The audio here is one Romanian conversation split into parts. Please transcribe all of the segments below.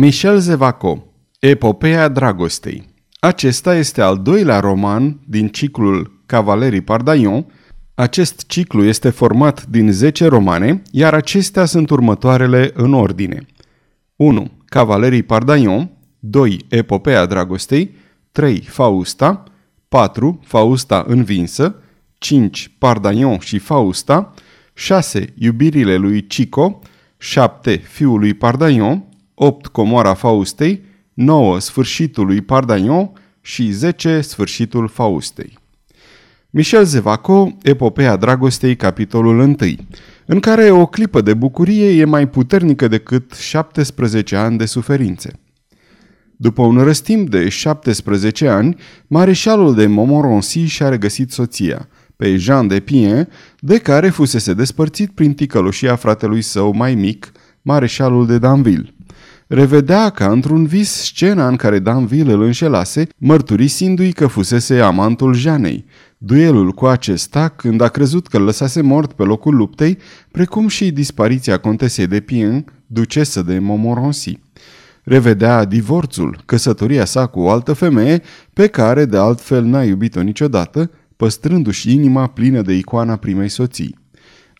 Michel Zevaco, Epopeea Dragostei Acesta este al doilea roman din ciclul Cavalerii Pardaion. Acest ciclu este format din 10 romane, iar acestea sunt următoarele în ordine. 1. Cavalerii Pardaion 2. Epopeea Dragostei 3. Fausta 4. Fausta învinsă 5. Pardaion și Fausta 6. Iubirile lui Cico 7. Fiul lui Pardaion 8. Comoara Faustei, 9. Sfârșitul lui Pardagnon și 10. Sfârșitul Faustei. Michel Zevaco, Epopeea Dragostei, capitolul 1, în care o clipă de bucurie e mai puternică decât 17 ani de suferințe. După un răstimp de 17 ani, mareșalul de Montmorency și-a regăsit soția, pe Jean de Pien, de care fusese despărțit prin ticăloșia fratelui său mai mic, mareșalul de Danville revedea ca într-un vis scena în care Danville îl înșelase, mărturisindu-i că fusese amantul Janei. Duelul cu acesta, când a crezut că îl lăsase mort pe locul luptei, precum și dispariția contesei de Pien, ducesă de Montmorency. Revedea divorțul, căsătoria sa cu o altă femeie, pe care de altfel n-a iubit-o niciodată, păstrându-și inima plină de icoana primei soții.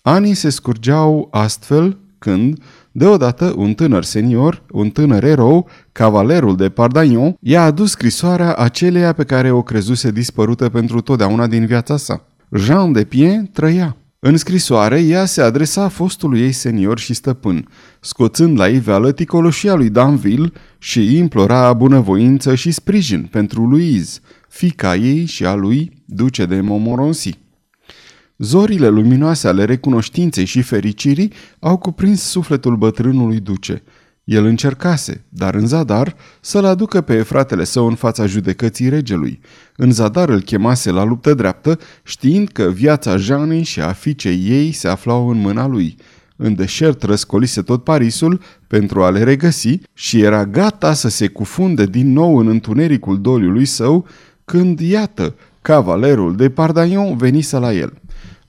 Anii se scurgeau astfel când, Deodată, un tânăr senior, un tânăr erou, cavalerul de Pardagnon, i-a adus scrisoarea aceleia pe care o crezuse dispărută pentru totdeauna din viața sa. Jean de Pien trăia. În scrisoare, ea se adresa fostului ei senior și stăpân, scoțând la iveală ticoloșia lui Danville și implora bunăvoință și sprijin pentru Louise, fica ei și a lui, duce de Montmorency. Zorile luminoase ale recunoștinței și fericirii au cuprins sufletul bătrânului duce. El încercase, dar în zadar, să-l aducă pe fratele său în fața judecății regelui. În zadar îl chemase la luptă dreaptă, știind că viața Janei și a fiicei ei se aflau în mâna lui. În deșert răscolise tot Parisul pentru a le regăsi și era gata să se cufunde din nou în întunericul doliului său, când, iată, cavalerul de Pardagnon venise la el.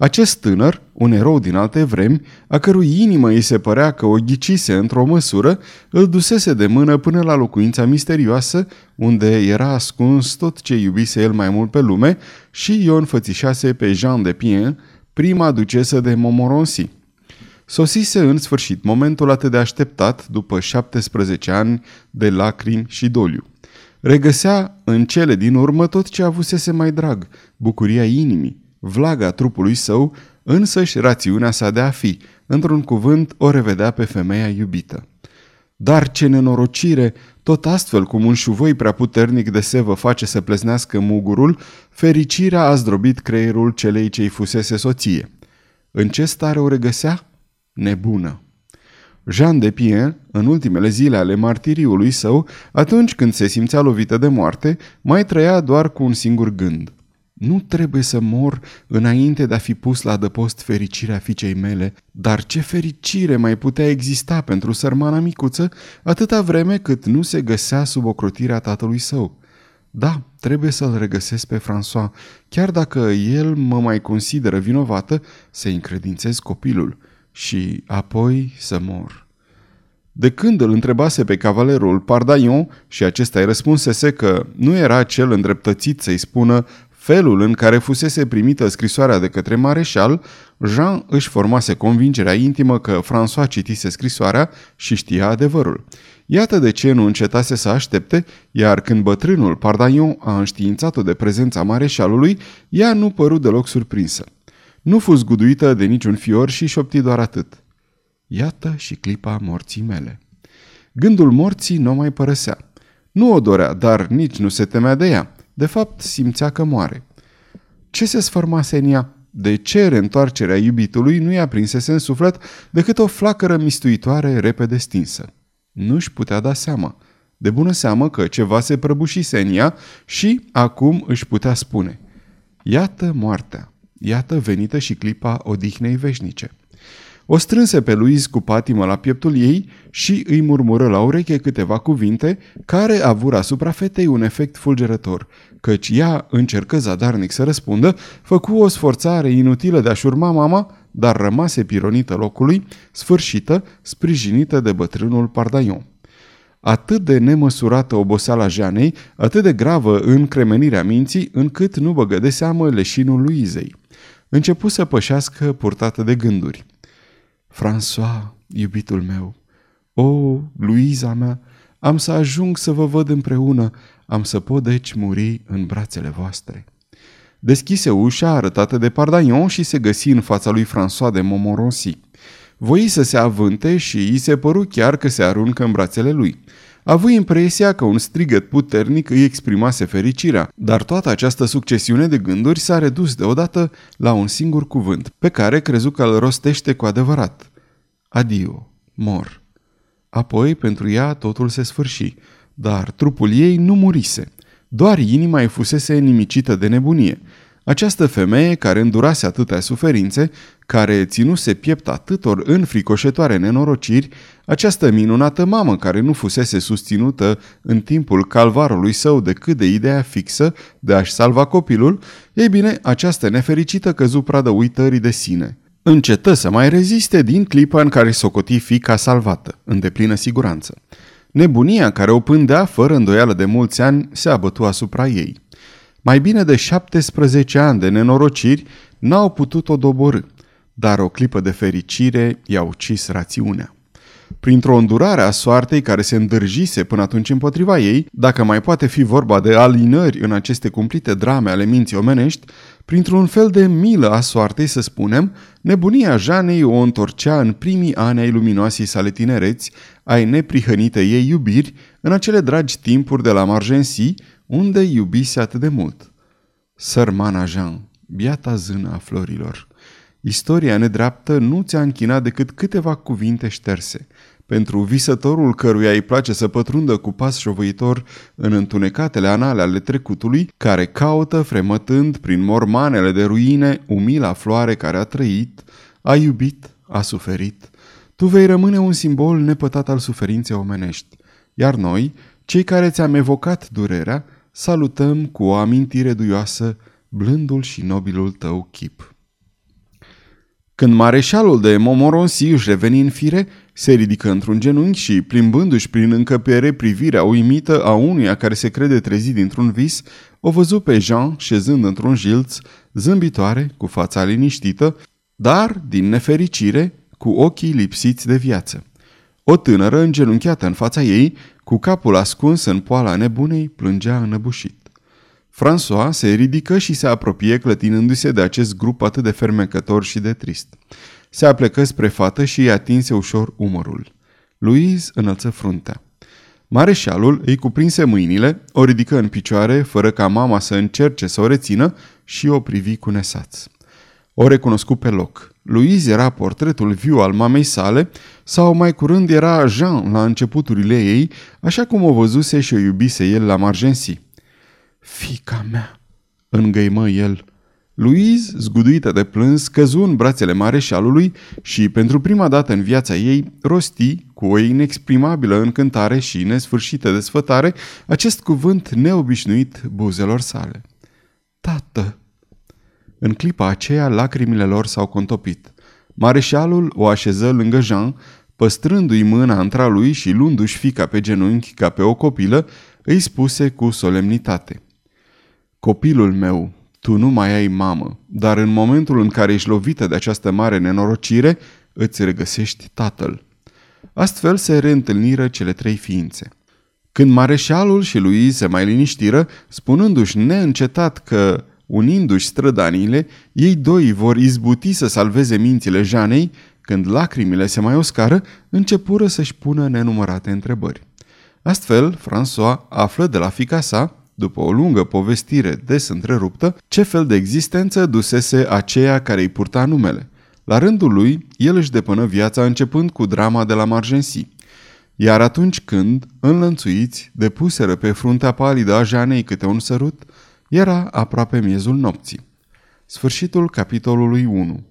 Acest tânăr, un erou din alte vremi, a cărui inimă îi se părea că o ghicise într-o măsură, îl dusese de mână până la locuința misterioasă, unde era ascuns tot ce iubise el mai mult pe lume și i-o înfățișase pe Jean de Pien, prima ducesă de Montmorency. Sosise în sfârșit momentul atât de așteptat după 17 ani de lacrimi și doliu. Regăsea în cele din urmă tot ce avusese mai drag, bucuria inimii, vlaga trupului său, însăși rațiunea sa de a fi, într-un cuvânt o revedea pe femeia iubită. Dar ce nenorocire, tot astfel cum un șuvoi prea puternic de sevă face să pleznească mugurul, fericirea a zdrobit creierul celei ce-i fusese soție. În ce stare o regăsea? Nebună. Jean de Pien, în ultimele zile ale martiriului său, atunci când se simțea lovită de moarte, mai trăia doar cu un singur gând – nu trebuie să mor înainte de a fi pus la adăpost fericirea fiicei mele, dar ce fericire mai putea exista pentru sărmana micuță atâta vreme cât nu se găsea sub ocrotirea tatălui său. Da, trebuie să-l regăsesc pe François, chiar dacă el mă mai consideră vinovată, să încredințez copilul și apoi să mor. De când îl întrebase pe cavalerul Pardaion și acesta îi răspunsese că nu era cel îndreptățit să-i spună felul în care fusese primită scrisoarea de către mareșal, Jean își formase convingerea intimă că François citise scrisoarea și știa adevărul. Iată de ce nu încetase să aștepte, iar când bătrânul Pardaion a înștiințat-o de prezența mareșalului, ea nu păru deloc surprinsă. Nu fu zguduită de niciun fior și șopti doar atât. Iată și clipa morții mele. Gândul morții nu mai părăsea. Nu o dorea, dar nici nu se temea de ea. De fapt, simțea că moare. Ce se sfărmase în ea? De ce reîntoarcerea iubitului nu i-a prinsese în suflet decât o flacără mistuitoare repede stinsă? Nu-și putea da seama. De bună seamă că ceva se prăbușise în ea și acum își putea spune. Iată moartea, iată venită și clipa odihnei veșnice. O strânse pe Louise cu patimă la pieptul ei și îi murmură la ureche câteva cuvinte care avură asupra fetei un efect fulgerător, căci ea încercă zadarnic să răspundă, făcu o sforțare inutilă de a-și urma mama, dar rămase pironită locului, sfârșită, sprijinită de bătrânul Pardaion. atât de nemăsurată oboseala Janei, atât de gravă în cremenirea minții, încât nu băgă de seamă leșinul lui Izei. Începu să pășească purtată de gânduri. François, iubitul meu, o, Luiza mea, am să ajung să vă văd împreună, am să pot deci muri în brațele voastre. Deschise ușa arătată de Pardaion și se găsi în fața lui François de Montmorency. Voi să se avânte și îi se păru chiar că se aruncă în brațele lui. A avut impresia că un strigăt puternic îi exprimase fericirea, dar toată această succesiune de gânduri s-a redus deodată la un singur cuvânt, pe care crezu că îl rostește cu adevărat. Adio, mor. Apoi, pentru ea, totul se sfârși, dar trupul ei nu murise. Doar inima îi fusese nimicită de nebunie. Această femeie care îndurase atâtea suferințe, care ținuse piept atâtor înfricoșătoare nenorociri, această minunată mamă care nu fusese susținută în timpul calvarului său decât de ideea fixă de a-și salva copilul, ei bine, această nefericită căzu pradă uitării de sine. Încetă să mai reziste din clipa în care socoti fica salvată, în deplină siguranță. Nebunia care o pândea fără îndoială de mulți ani se abătu asupra ei. Mai bine de 17 ani de nenorociri n-au putut o doborâ, dar o clipă de fericire i-a ucis rațiunea. Printr-o îndurare a soartei care se îndârjise până atunci împotriva ei, dacă mai poate fi vorba de alinări în aceste cumplite drame ale minții omenești, printr-un fel de milă a soartei, să spunem, nebunia Janei o întorcea în primii ani ai luminoasei sale tinereți, ai neprihănite ei iubiri, în acele dragi timpuri de la Margency, unde iubise atât de mult. Sărmana Jean, biata zână a florilor. Istoria nedreaptă nu ți-a închinat decât câteva cuvinte șterse. Pentru visătorul căruia îi place să pătrundă cu pas șovăitor în întunecatele anale ale trecutului, care caută, fremătând prin mormanele de ruine, umila floare care a trăit, a iubit, a suferit, tu vei rămâne un simbol nepătat al suferinței omenești. Iar noi, cei care ți-am evocat durerea, salutăm cu o amintire duioasă blândul și nobilul tău chip. Când mareșalul de Momoronsi își reveni în fire, se ridică într-un genunchi și, plimbându-și prin încăpere privirea uimită a unuia care se crede trezit dintr-un vis, o văzu pe Jean șezând într-un jilț, zâmbitoare, cu fața liniștită, dar, din nefericire, cu ochii lipsiți de viață. O tânără îngenunchiată în fața ei, cu capul ascuns în poala nebunei, plângea înăbușit. François se ridică și se apropie clătinându-se de acest grup atât de fermecător și de trist. Se aplecă spre fată și îi atinse ușor umărul. Louise înălță fruntea. Mareșalul îi cuprinse mâinile, o ridică în picioare, fără ca mama să încerce să o rețină și o privi cu nesaț. O recunoscu pe loc. Louise era portretul viu al mamei sale sau mai curând era Jean la începuturile ei, așa cum o văzuse și o iubise el la Margency. Fica mea, îngăimă el. Louise, zguduită de plâns, căzu în brațele mareșalului și, pentru prima dată în viața ei, rosti, cu o inexprimabilă încântare și nesfârșită desfătare, acest cuvânt neobișnuit buzelor sale. Tată! În clipa aceea, lacrimile lor s-au contopit. Mareșalul o așeză lângă Jean, păstrându-i mâna între lui și luându-și fica pe genunchi ca pe o copilă, îi spuse cu solemnitate. Copilul meu, tu nu mai ai mamă, dar în momentul în care ești lovită de această mare nenorocire, îți regăsești tatăl. Astfel se reîntâlniră cele trei ființe. Când mareșalul și lui se mai liniștiră, spunându-și neîncetat că Unindu-și strădaniile, ei doi vor izbuti să salveze mințile Janei, când lacrimile se mai oscară, începură să-și pună nenumărate întrebări. Astfel, François află de la fica sa, după o lungă povestire des întreruptă, ce fel de existență dusese aceea care îi purta numele. La rândul lui, el își depănă viața începând cu drama de la Margency. Iar atunci când, înlănțuiți, depuseră pe fruntea palidă a Janei câte un sărut, era aproape miezul nopții. Sfârșitul capitolului 1